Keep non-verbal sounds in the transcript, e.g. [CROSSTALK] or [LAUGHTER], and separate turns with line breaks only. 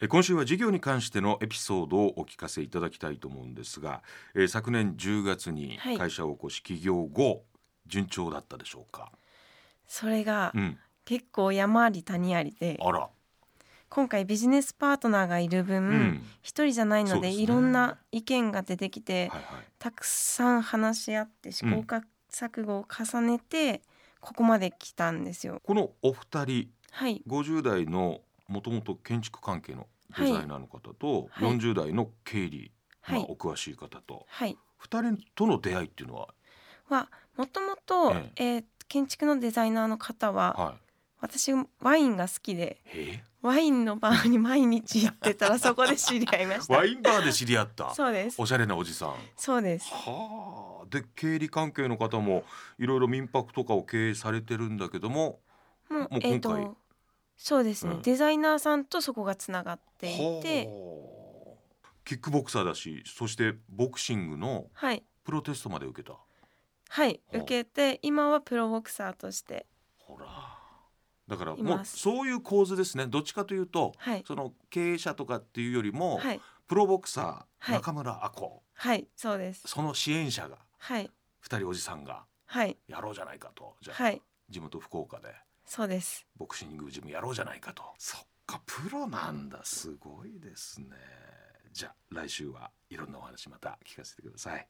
え今週は事業に関してのエピソードをお聞かせいただきたいと思うんですが、えー昨年10月に
はい
会社を起こし起業後、順調だったでしょうか？
それが
うん、
結構山あり谷ありで
あら、
今回ビジネスパートナーがいる分
うん
一、人じゃないので
ね
いろんな意見が出てきて、
はいはい。
たくさん話し合って試行錯誤を重ねてここまで来たんですよ。
このお二人、
はい
50代のもともと建築関係のデザイナーの方と、
はい。
40代の経理、
はい。
まあ、お詳しい方と
はい。
二人との出会いっていうのは、
はもともと
え。
えー建築のデザイナーの方は
は
私ワインが好きで
い、え。
ワインのバーに毎日行ってたら [LAUGHS] そこで知り合いまし
ー、
た。
ワインバーで知り合った？
そうです。
おしゃれなおじさん。
そうです。
はあ。で経理関係の方もいろいろ民泊とかを経営されてるんだけども、
もう
もう今回
とそうですね、
うん。
デザイナーさんとそこがつながっていて。
はあキックボクサーだしそしてボクシングの
はい。
プロテストまで受けた。
はい。
ほう。
受けて今はプロボクサーとして。
ほら。だから
い
もう
ます
そういう構図ですね。どっちかというと
はい。
その経営者とかっていうよりも、
はい。
プロボクサー、
はい。
中村亜子。
はい。そうです。
その支援者が
はい。
二人おじさんが
はい。
やろうじゃないかと。じゃあ、
はい。
地元福岡で
そうです。
ボクシングジムやろうじゃないかと。そっかプロなんだ。すごいですね。じゃあ来週はいろんなお話また聞かせてください。